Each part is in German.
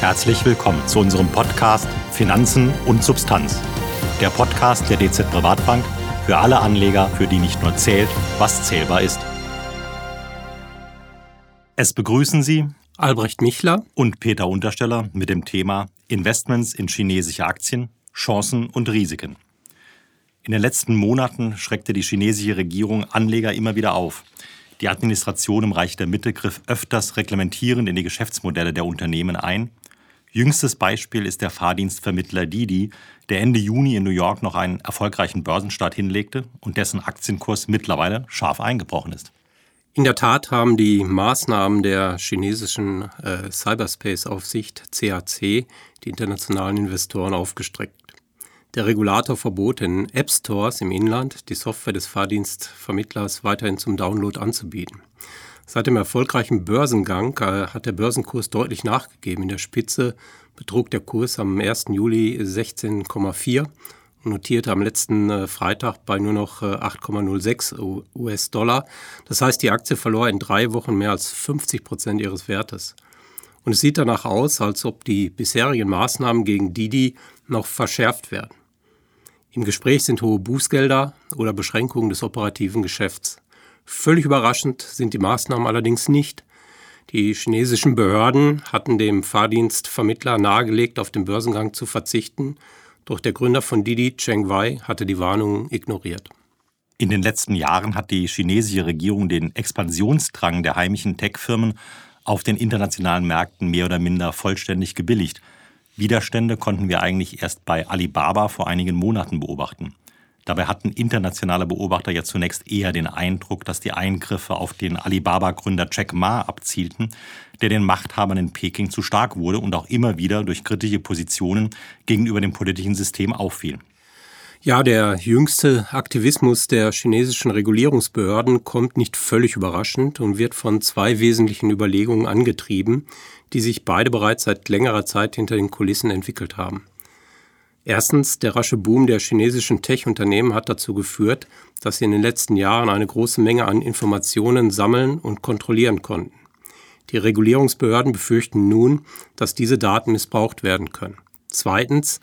Herzlich willkommen zu unserem Podcast Finanzen und Substanz. Der Podcast der DZ Privatbank für alle Anleger, für die nicht nur zählt, was zählbar ist. Es begrüßen Sie Albrecht Michler und Peter Untersteller mit dem Thema Investments in chinesische Aktien, Chancen und Risiken. In den letzten Monaten schreckte die chinesische Regierung Anleger immer wieder auf. Die Administration im Reich der Mitte griff öfters reglementierend in die Geschäftsmodelle der Unternehmen ein. Jüngstes Beispiel ist der Fahrdienstvermittler Didi, der Ende Juni in New York noch einen erfolgreichen Börsenstart hinlegte und dessen Aktienkurs mittlerweile scharf eingebrochen ist. In der Tat haben die Maßnahmen der chinesischen äh, Cyberspace-Aufsicht CAC die internationalen Investoren aufgestreckt. Der Regulator verbot in App Stores im Inland die Software des Fahrdienstvermittlers weiterhin zum Download anzubieten. Seit dem erfolgreichen Börsengang äh, hat der Börsenkurs deutlich nachgegeben. In der Spitze betrug der Kurs am 1. Juli 16,4 und notierte am letzten äh, Freitag bei nur noch 8,06 äh, US-Dollar. Das heißt, die Aktie verlor in drei Wochen mehr als 50 Prozent ihres Wertes. Und es sieht danach aus, als ob die bisherigen Maßnahmen gegen Didi noch verschärft werden. Im Gespräch sind hohe Bußgelder oder Beschränkungen des operativen Geschäfts. Völlig überraschend sind die Maßnahmen allerdings nicht. Die chinesischen Behörden hatten dem Fahrdienstvermittler nahegelegt, auf den Börsengang zu verzichten, doch der Gründer von Didi, Cheng Wei, hatte die Warnungen ignoriert. In den letzten Jahren hat die chinesische Regierung den Expansionsdrang der heimischen Tech-Firmen auf den internationalen Märkten mehr oder minder vollständig gebilligt. Widerstände konnten wir eigentlich erst bei Alibaba vor einigen Monaten beobachten. Dabei hatten internationale Beobachter ja zunächst eher den Eindruck, dass die Eingriffe auf den Alibaba-Gründer Jack Ma abzielten, der den Machthabern in Peking zu stark wurde und auch immer wieder durch kritische Positionen gegenüber dem politischen System auffiel. Ja, der jüngste Aktivismus der chinesischen Regulierungsbehörden kommt nicht völlig überraschend und wird von zwei wesentlichen Überlegungen angetrieben, die sich beide bereits seit längerer Zeit hinter den Kulissen entwickelt haben. Erstens, der rasche Boom der chinesischen Tech-Unternehmen hat dazu geführt, dass sie in den letzten Jahren eine große Menge an Informationen sammeln und kontrollieren konnten. Die Regulierungsbehörden befürchten nun, dass diese Daten missbraucht werden können. Zweitens,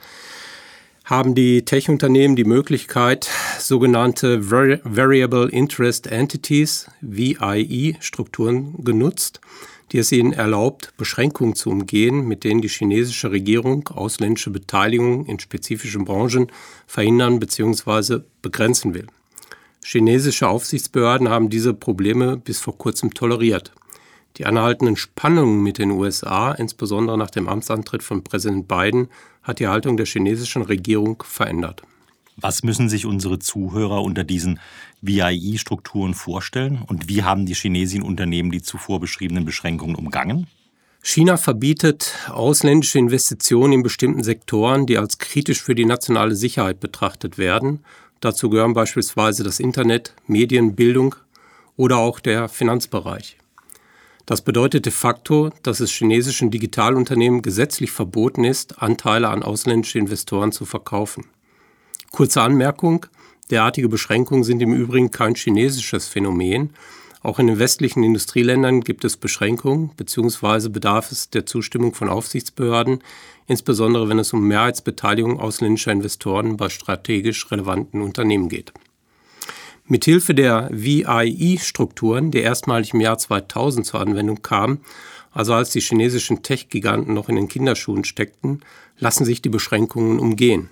haben die Tech-Unternehmen die Möglichkeit, sogenannte Variable Interest Entities, VIE-Strukturen genutzt, die es ihnen erlaubt, Beschränkungen zu umgehen, mit denen die chinesische Regierung ausländische Beteiligung in spezifischen Branchen verhindern bzw. begrenzen will. Chinesische Aufsichtsbehörden haben diese Probleme bis vor kurzem toleriert. Die anhaltenden Spannungen mit den USA, insbesondere nach dem Amtsantritt von Präsident Biden, hat die Haltung der chinesischen Regierung verändert. Was müssen sich unsere Zuhörer unter diesen VIE-Strukturen vorstellen und wie haben die chinesischen Unternehmen die zuvor beschriebenen Beschränkungen umgangen? China verbietet ausländische Investitionen in bestimmten Sektoren, die als kritisch für die nationale Sicherheit betrachtet werden. Dazu gehören beispielsweise das Internet, Medien, Bildung oder auch der Finanzbereich. Das bedeutet de facto, dass es chinesischen Digitalunternehmen gesetzlich verboten ist, Anteile an ausländische Investoren zu verkaufen. Kurze Anmerkung, derartige Beschränkungen sind im Übrigen kein chinesisches Phänomen. Auch in den westlichen Industrieländern gibt es Beschränkungen bzw. bedarf es der Zustimmung von Aufsichtsbehörden, insbesondere wenn es um Mehrheitsbeteiligung ausländischer Investoren bei strategisch relevanten Unternehmen geht. Mithilfe der VIE-Strukturen, die erstmalig im Jahr 2000 zur Anwendung kamen, also als die chinesischen Tech-Giganten noch in den Kinderschuhen steckten, lassen sich die Beschränkungen umgehen.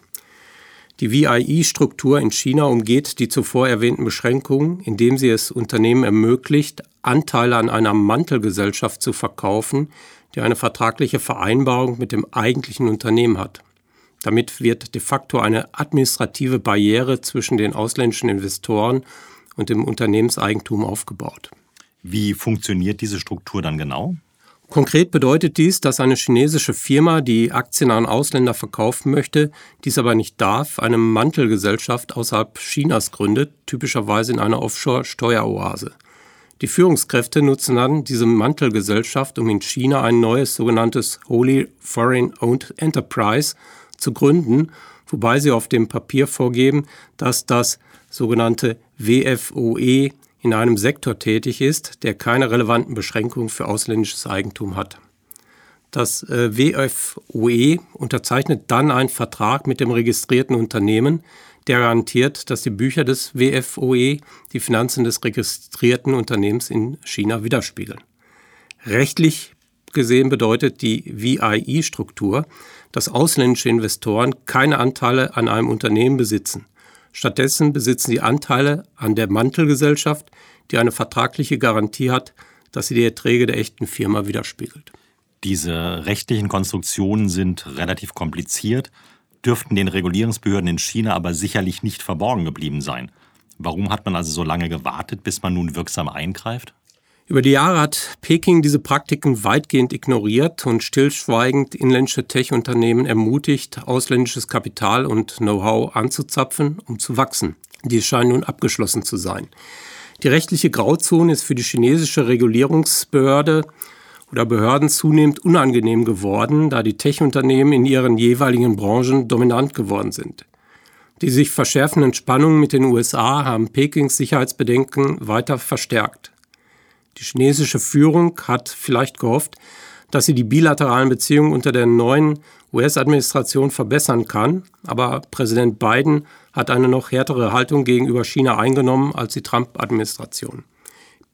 Die VIE-Struktur in China umgeht die zuvor erwähnten Beschränkungen, indem sie es Unternehmen ermöglicht, Anteile an einer Mantelgesellschaft zu verkaufen, die eine vertragliche Vereinbarung mit dem eigentlichen Unternehmen hat. Damit wird de facto eine administrative Barriere zwischen den ausländischen Investoren und dem Unternehmenseigentum aufgebaut. Wie funktioniert diese Struktur dann genau? Konkret bedeutet dies, dass eine chinesische Firma, die Aktien an Ausländer verkaufen möchte, dies aber nicht darf, eine Mantelgesellschaft außerhalb Chinas gründet, typischerweise in einer Offshore-Steueroase. Die Führungskräfte nutzen dann diese Mantelgesellschaft, um in China ein neues sogenanntes Holy Foreign Owned Enterprise zu gründen, wobei sie auf dem Papier vorgeben, dass das sogenannte WFOE in einem Sektor tätig ist, der keine relevanten Beschränkungen für ausländisches Eigentum hat. Das äh, WFOE unterzeichnet dann einen Vertrag mit dem registrierten Unternehmen, der garantiert, dass die Bücher des WFOE die Finanzen des registrierten Unternehmens in China widerspiegeln. Rechtlich gesehen bedeutet die VIE-Struktur, dass ausländische Investoren keine Anteile an einem Unternehmen besitzen. Stattdessen besitzen sie Anteile an der Mantelgesellschaft, die eine vertragliche Garantie hat, dass sie die Erträge der echten Firma widerspiegelt. Diese rechtlichen Konstruktionen sind relativ kompliziert, dürften den Regulierungsbehörden in China aber sicherlich nicht verborgen geblieben sein. Warum hat man also so lange gewartet, bis man nun wirksam eingreift? Über die Jahre hat Peking diese Praktiken weitgehend ignoriert und stillschweigend inländische Tech-Unternehmen ermutigt, ausländisches Kapital und Know-how anzuzapfen, um zu wachsen. Dies scheint nun abgeschlossen zu sein. Die rechtliche Grauzone ist für die chinesische Regulierungsbehörde oder Behörden zunehmend unangenehm geworden, da die Tech-Unternehmen in ihren jeweiligen Branchen dominant geworden sind. Die sich verschärfenden Spannungen mit den USA haben Pekings Sicherheitsbedenken weiter verstärkt. Die chinesische Führung hat vielleicht gehofft, dass sie die bilateralen Beziehungen unter der neuen US-Administration verbessern kann, aber Präsident Biden hat eine noch härtere Haltung gegenüber China eingenommen als die Trump-Administration.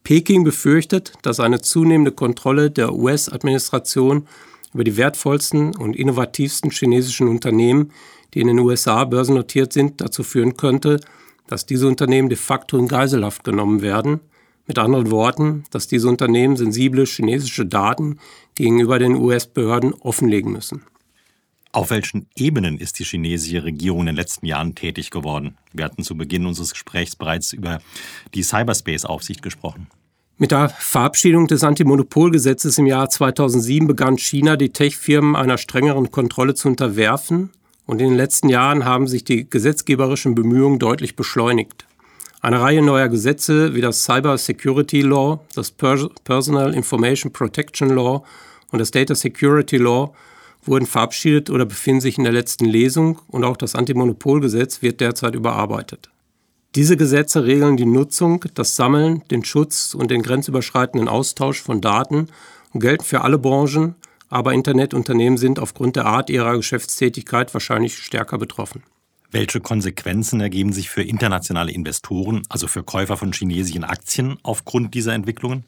Peking befürchtet, dass eine zunehmende Kontrolle der US-Administration über die wertvollsten und innovativsten chinesischen Unternehmen, die in den USA börsennotiert sind, dazu führen könnte, dass diese Unternehmen de facto in Geiselhaft genommen werden mit anderen Worten, dass diese Unternehmen sensible chinesische Daten gegenüber den US-Behörden offenlegen müssen. Auf welchen Ebenen ist die chinesische Regierung in den letzten Jahren tätig geworden? Wir hatten zu Beginn unseres Gesprächs bereits über die Cyberspace-Aufsicht gesprochen. Mit der Verabschiedung des Antimonopolgesetzes im Jahr 2007 begann China, die Tech-Firmen einer strengeren Kontrolle zu unterwerfen. Und in den letzten Jahren haben sich die gesetzgeberischen Bemühungen deutlich beschleunigt. Eine Reihe neuer Gesetze wie das Cyber Security Law, das Personal Information Protection Law und das Data Security Law wurden verabschiedet oder befinden sich in der letzten Lesung und auch das Antimonopolgesetz wird derzeit überarbeitet. Diese Gesetze regeln die Nutzung, das Sammeln, den Schutz und den grenzüberschreitenden Austausch von Daten und gelten für alle Branchen, aber Internetunternehmen sind aufgrund der Art ihrer Geschäftstätigkeit wahrscheinlich stärker betroffen. Welche Konsequenzen ergeben sich für internationale Investoren, also für Käufer von chinesischen Aktien, aufgrund dieser Entwicklungen?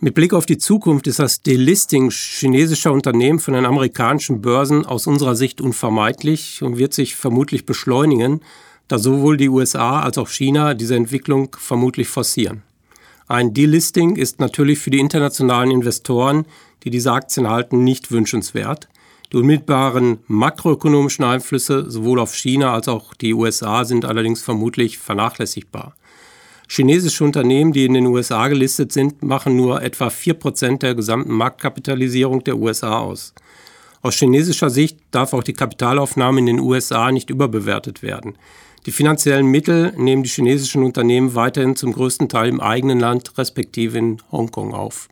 Mit Blick auf die Zukunft ist das Delisting chinesischer Unternehmen von den amerikanischen Börsen aus unserer Sicht unvermeidlich und wird sich vermutlich beschleunigen, da sowohl die USA als auch China diese Entwicklung vermutlich forcieren. Ein Delisting ist natürlich für die internationalen Investoren, die diese Aktien halten, nicht wünschenswert. Die unmittelbaren makroökonomischen Einflüsse sowohl auf China als auch die USA sind allerdings vermutlich vernachlässigbar. Chinesische Unternehmen, die in den USA gelistet sind, machen nur etwa 4% der gesamten Marktkapitalisierung der USA aus. Aus chinesischer Sicht darf auch die Kapitalaufnahme in den USA nicht überbewertet werden. Die finanziellen Mittel nehmen die chinesischen Unternehmen weiterhin zum größten Teil im eigenen Land respektive in Hongkong auf.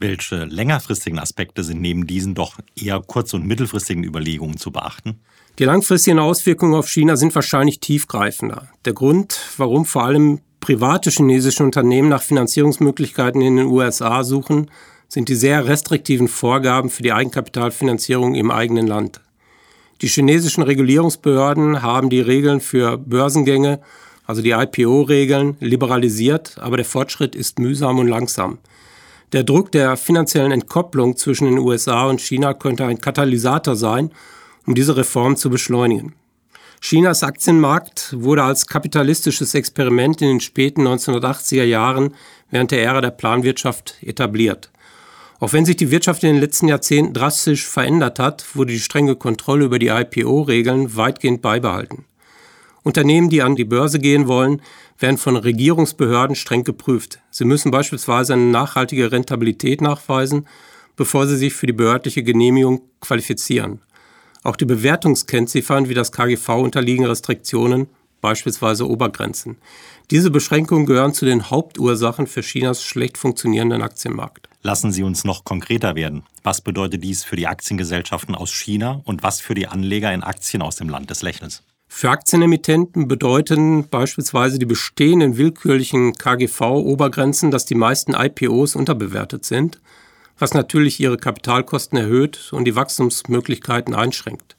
Welche längerfristigen Aspekte sind neben diesen doch eher kurz- und mittelfristigen Überlegungen zu beachten? Die langfristigen Auswirkungen auf China sind wahrscheinlich tiefgreifender. Der Grund, warum vor allem private chinesische Unternehmen nach Finanzierungsmöglichkeiten in den USA suchen, sind die sehr restriktiven Vorgaben für die Eigenkapitalfinanzierung im eigenen Land. Die chinesischen Regulierungsbehörden haben die Regeln für Börsengänge, also die IPO-Regeln, liberalisiert, aber der Fortschritt ist mühsam und langsam. Der Druck der finanziellen Entkopplung zwischen den USA und China könnte ein Katalysator sein, um diese Reform zu beschleunigen. Chinas Aktienmarkt wurde als kapitalistisches Experiment in den späten 1980er Jahren während der Ära der Planwirtschaft etabliert. Auch wenn sich die Wirtschaft in den letzten Jahrzehnten drastisch verändert hat, wurde die strenge Kontrolle über die IPO-Regeln weitgehend beibehalten. Unternehmen, die an die Börse gehen wollen, werden von Regierungsbehörden streng geprüft. Sie müssen beispielsweise eine nachhaltige Rentabilität nachweisen, bevor sie sich für die behördliche Genehmigung qualifizieren. Auch die Bewertungskennziffern wie das KGV unterliegen Restriktionen, beispielsweise Obergrenzen. Diese Beschränkungen gehören zu den Hauptursachen für Chinas schlecht funktionierenden Aktienmarkt. Lassen Sie uns noch konkreter werden. Was bedeutet dies für die Aktiengesellschaften aus China und was für die Anleger in Aktien aus dem Land des Lächelns? Für Aktienemittenten bedeuten beispielsweise die bestehenden willkürlichen KGV-Obergrenzen, dass die meisten IPOs unterbewertet sind. was natürlich ihre Kapitalkosten erhöht und die Wachstumsmöglichkeiten einschränkt.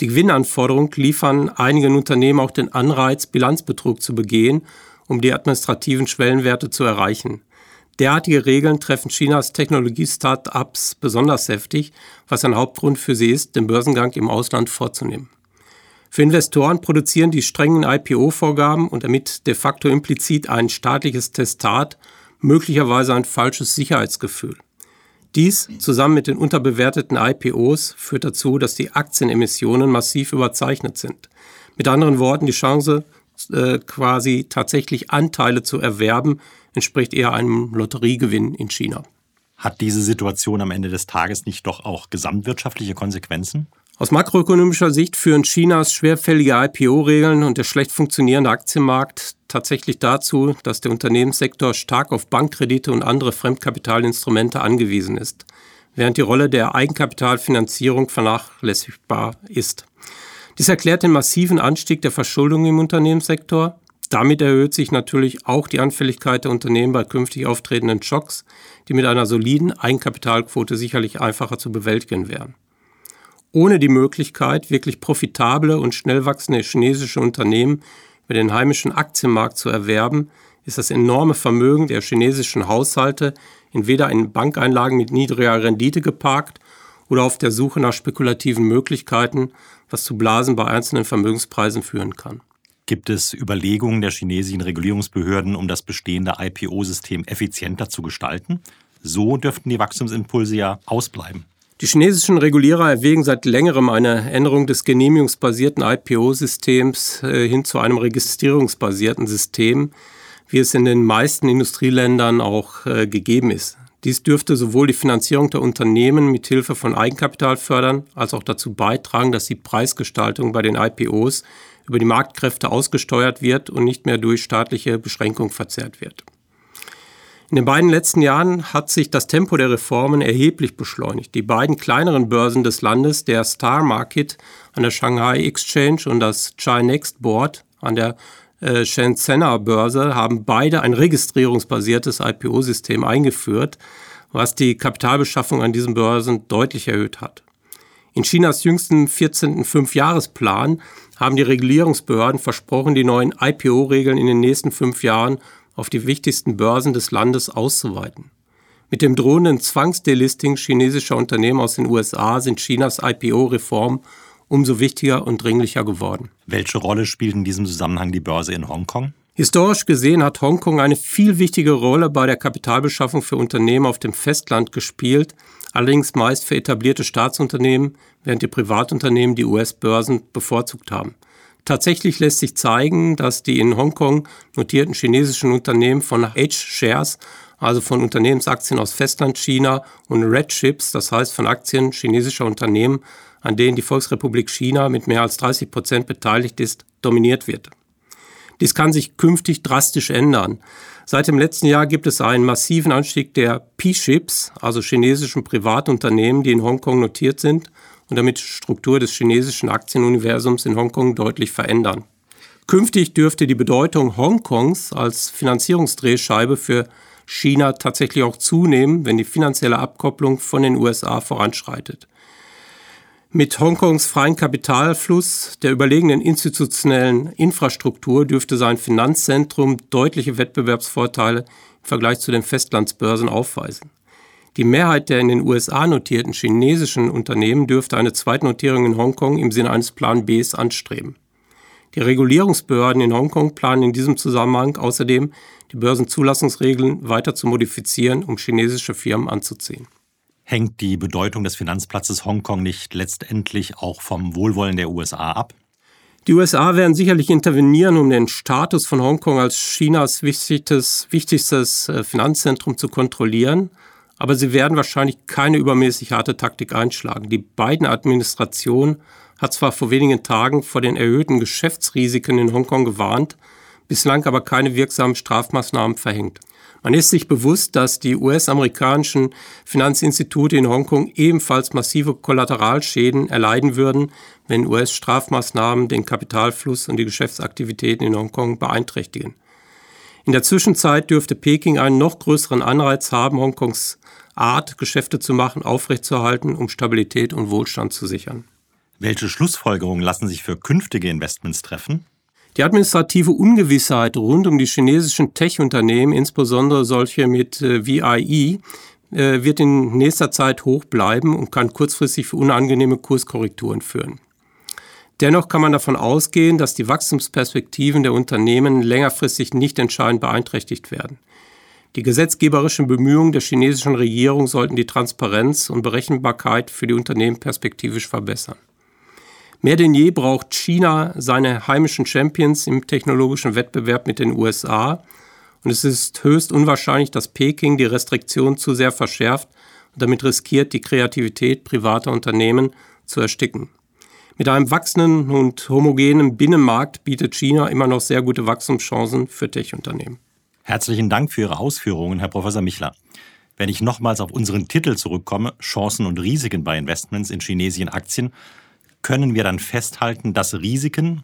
Die Gewinnanforderungen liefern einigen Unternehmen auch den Anreiz, Bilanzbetrug zu begehen, um die administrativen Schwellenwerte zu erreichen. Derartige Regeln treffen Chinas Technologie-Start-ups besonders heftig, was ein Hauptgrund für sie ist, den Börsengang im Ausland vorzunehmen. Für Investoren produzieren die strengen IPO-Vorgaben und damit de facto implizit ein staatliches Testat möglicherweise ein falsches Sicherheitsgefühl. Dies zusammen mit den unterbewerteten IPOs führt dazu, dass die Aktienemissionen massiv überzeichnet sind. Mit anderen Worten, die Chance, äh, quasi tatsächlich Anteile zu erwerben, entspricht eher einem Lotteriegewinn in China. Hat diese Situation am Ende des Tages nicht doch auch gesamtwirtschaftliche Konsequenzen? Aus makroökonomischer Sicht führen Chinas schwerfällige IPO-Regeln und der schlecht funktionierende Aktienmarkt tatsächlich dazu, dass der Unternehmenssektor stark auf Bankkredite und andere Fremdkapitalinstrumente angewiesen ist, während die Rolle der Eigenkapitalfinanzierung vernachlässigbar ist. Dies erklärt den massiven Anstieg der Verschuldung im Unternehmenssektor. Damit erhöht sich natürlich auch die Anfälligkeit der Unternehmen bei künftig auftretenden Schocks, die mit einer soliden Eigenkapitalquote sicherlich einfacher zu bewältigen wären ohne die Möglichkeit, wirklich profitable und schnell wachsende chinesische Unternehmen über den heimischen Aktienmarkt zu erwerben, ist das enorme Vermögen der chinesischen Haushalte entweder in Bankeinlagen mit niedriger Rendite geparkt oder auf der Suche nach spekulativen Möglichkeiten, was zu Blasen bei einzelnen Vermögenspreisen führen kann. Gibt es Überlegungen der chinesischen Regulierungsbehörden, um das bestehende IPO-System effizienter zu gestalten? So dürften die Wachstumsimpulse ja ausbleiben. Die chinesischen Regulierer erwägen seit längerem eine Änderung des genehmigungsbasierten IPO-Systems äh, hin zu einem registrierungsbasierten System, wie es in den meisten Industrieländern auch äh, gegeben ist. Dies dürfte sowohl die Finanzierung der Unternehmen mit Hilfe von Eigenkapital fördern, als auch dazu beitragen, dass die Preisgestaltung bei den IPOs über die Marktkräfte ausgesteuert wird und nicht mehr durch staatliche Beschränkung verzerrt wird. In den beiden letzten Jahren hat sich das Tempo der Reformen erheblich beschleunigt. Die beiden kleineren Börsen des Landes, der Star Market an der Shanghai Exchange und das Chi-Next Board an der äh, Shenzhener Börse, haben beide ein registrierungsbasiertes IPO-System eingeführt, was die Kapitalbeschaffung an diesen Börsen deutlich erhöht hat. In Chinas jüngsten 14. Fünfjahresplan haben die Regulierungsbehörden versprochen, die neuen IPO-Regeln in den nächsten fünf Jahren auf die wichtigsten Börsen des Landes auszuweiten. Mit dem drohenden Zwangsdelisting chinesischer Unternehmen aus den USA sind Chinas IPO-Reformen umso wichtiger und dringlicher geworden. Welche Rolle spielt in diesem Zusammenhang die Börse in Hongkong? Historisch gesehen hat Hongkong eine viel wichtigere Rolle bei der Kapitalbeschaffung für Unternehmen auf dem Festland gespielt, allerdings meist für etablierte Staatsunternehmen, während die Privatunternehmen die US-Börsen bevorzugt haben. Tatsächlich lässt sich zeigen, dass die in Hongkong notierten chinesischen Unternehmen von H-Shares, also von Unternehmensaktien aus Festlandchina und Red Chips, das heißt von Aktien chinesischer Unternehmen, an denen die Volksrepublik China mit mehr als 30 Prozent beteiligt ist, dominiert wird. Dies kann sich künftig drastisch ändern. Seit dem letzten Jahr gibt es einen massiven Anstieg der P-Chips, also chinesischen Privatunternehmen, die in Hongkong notiert sind und damit die Struktur des chinesischen Aktienuniversums in Hongkong deutlich verändern. Künftig dürfte die Bedeutung Hongkongs als Finanzierungsdrehscheibe für China tatsächlich auch zunehmen, wenn die finanzielle Abkopplung von den USA voranschreitet. Mit Hongkongs freien Kapitalfluss, der überlegenen institutionellen Infrastruktur dürfte sein Finanzzentrum deutliche Wettbewerbsvorteile im Vergleich zu den Festlandsbörsen aufweisen. Die Mehrheit der in den USA notierten chinesischen Unternehmen dürfte eine Zweitnotierung in Hongkong im Sinne eines Plan Bs anstreben. Die Regulierungsbehörden in Hongkong planen in diesem Zusammenhang außerdem, die Börsenzulassungsregeln weiter zu modifizieren, um chinesische Firmen anzuziehen. Hängt die Bedeutung des Finanzplatzes Hongkong nicht letztendlich auch vom Wohlwollen der USA ab? Die USA werden sicherlich intervenieren, um den Status von Hongkong als Chinas wichtigstes, wichtigstes äh, Finanzzentrum zu kontrollieren aber sie werden wahrscheinlich keine übermäßig harte Taktik einschlagen. Die beiden Administrationen hat zwar vor wenigen Tagen vor den erhöhten Geschäftsrisiken in Hongkong gewarnt, bislang aber keine wirksamen Strafmaßnahmen verhängt. Man ist sich bewusst, dass die US-amerikanischen Finanzinstitute in Hongkong ebenfalls massive Kollateralschäden erleiden würden, wenn US-Strafmaßnahmen den Kapitalfluss und die Geschäftsaktivitäten in Hongkong beeinträchtigen. In der Zwischenzeit dürfte Peking einen noch größeren Anreiz haben, Hongkongs Art, Geschäfte zu machen, aufrechtzuerhalten, um Stabilität und Wohlstand zu sichern. Welche Schlussfolgerungen lassen sich für künftige Investments treffen? Die administrative Ungewissheit rund um die chinesischen Tech-Unternehmen, insbesondere solche mit äh, VIE, äh, wird in nächster Zeit hoch bleiben und kann kurzfristig für unangenehme Kurskorrekturen führen. Dennoch kann man davon ausgehen, dass die Wachstumsperspektiven der Unternehmen längerfristig nicht entscheidend beeinträchtigt werden. Die gesetzgeberischen Bemühungen der chinesischen Regierung sollten die Transparenz und Berechenbarkeit für die Unternehmen perspektivisch verbessern. Mehr denn je braucht China seine heimischen Champions im technologischen Wettbewerb mit den USA und es ist höchst unwahrscheinlich, dass Peking die Restriktion zu sehr verschärft und damit riskiert, die Kreativität privater Unternehmen zu ersticken. Mit einem wachsenden und homogenen Binnenmarkt bietet China immer noch sehr gute Wachstumschancen für Tech-Unternehmen. Herzlichen Dank für Ihre Ausführungen, Herr Professor Michler. Wenn ich nochmals auf unseren Titel zurückkomme, Chancen und Risiken bei Investments in chinesischen Aktien, können wir dann festhalten, dass Risiken,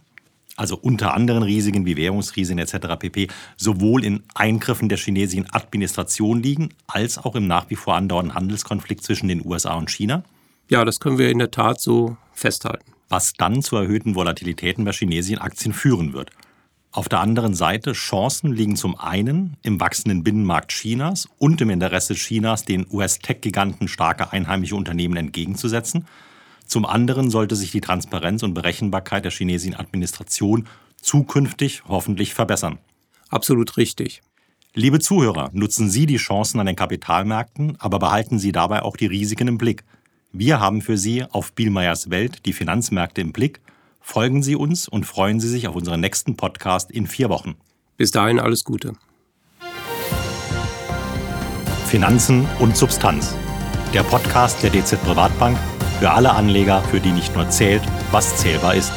also unter anderem Risiken wie Währungsrisiken etc. pp., sowohl in Eingriffen der chinesischen Administration liegen, als auch im nach wie vor andauernden Handelskonflikt zwischen den USA und China? Ja, das können wir in der Tat so festhalten. Was dann zu erhöhten Volatilitäten bei chinesischen Aktien führen wird. Auf der anderen Seite, Chancen liegen zum einen im wachsenden Binnenmarkt Chinas und im Interesse Chinas, den US-Tech-Giganten starke einheimische Unternehmen entgegenzusetzen. Zum anderen sollte sich die Transparenz und Berechenbarkeit der chinesischen Administration zukünftig hoffentlich verbessern. Absolut richtig. Liebe Zuhörer, nutzen Sie die Chancen an den Kapitalmärkten, aber behalten Sie dabei auch die Risiken im Blick. Wir haben für Sie auf Bielmeyers Welt die Finanzmärkte im Blick Folgen Sie uns und freuen Sie sich auf unseren nächsten Podcast in vier Wochen. Bis dahin alles Gute. Finanzen und Substanz. Der Podcast der DZ Privatbank für alle Anleger, für die nicht nur zählt, was zählbar ist.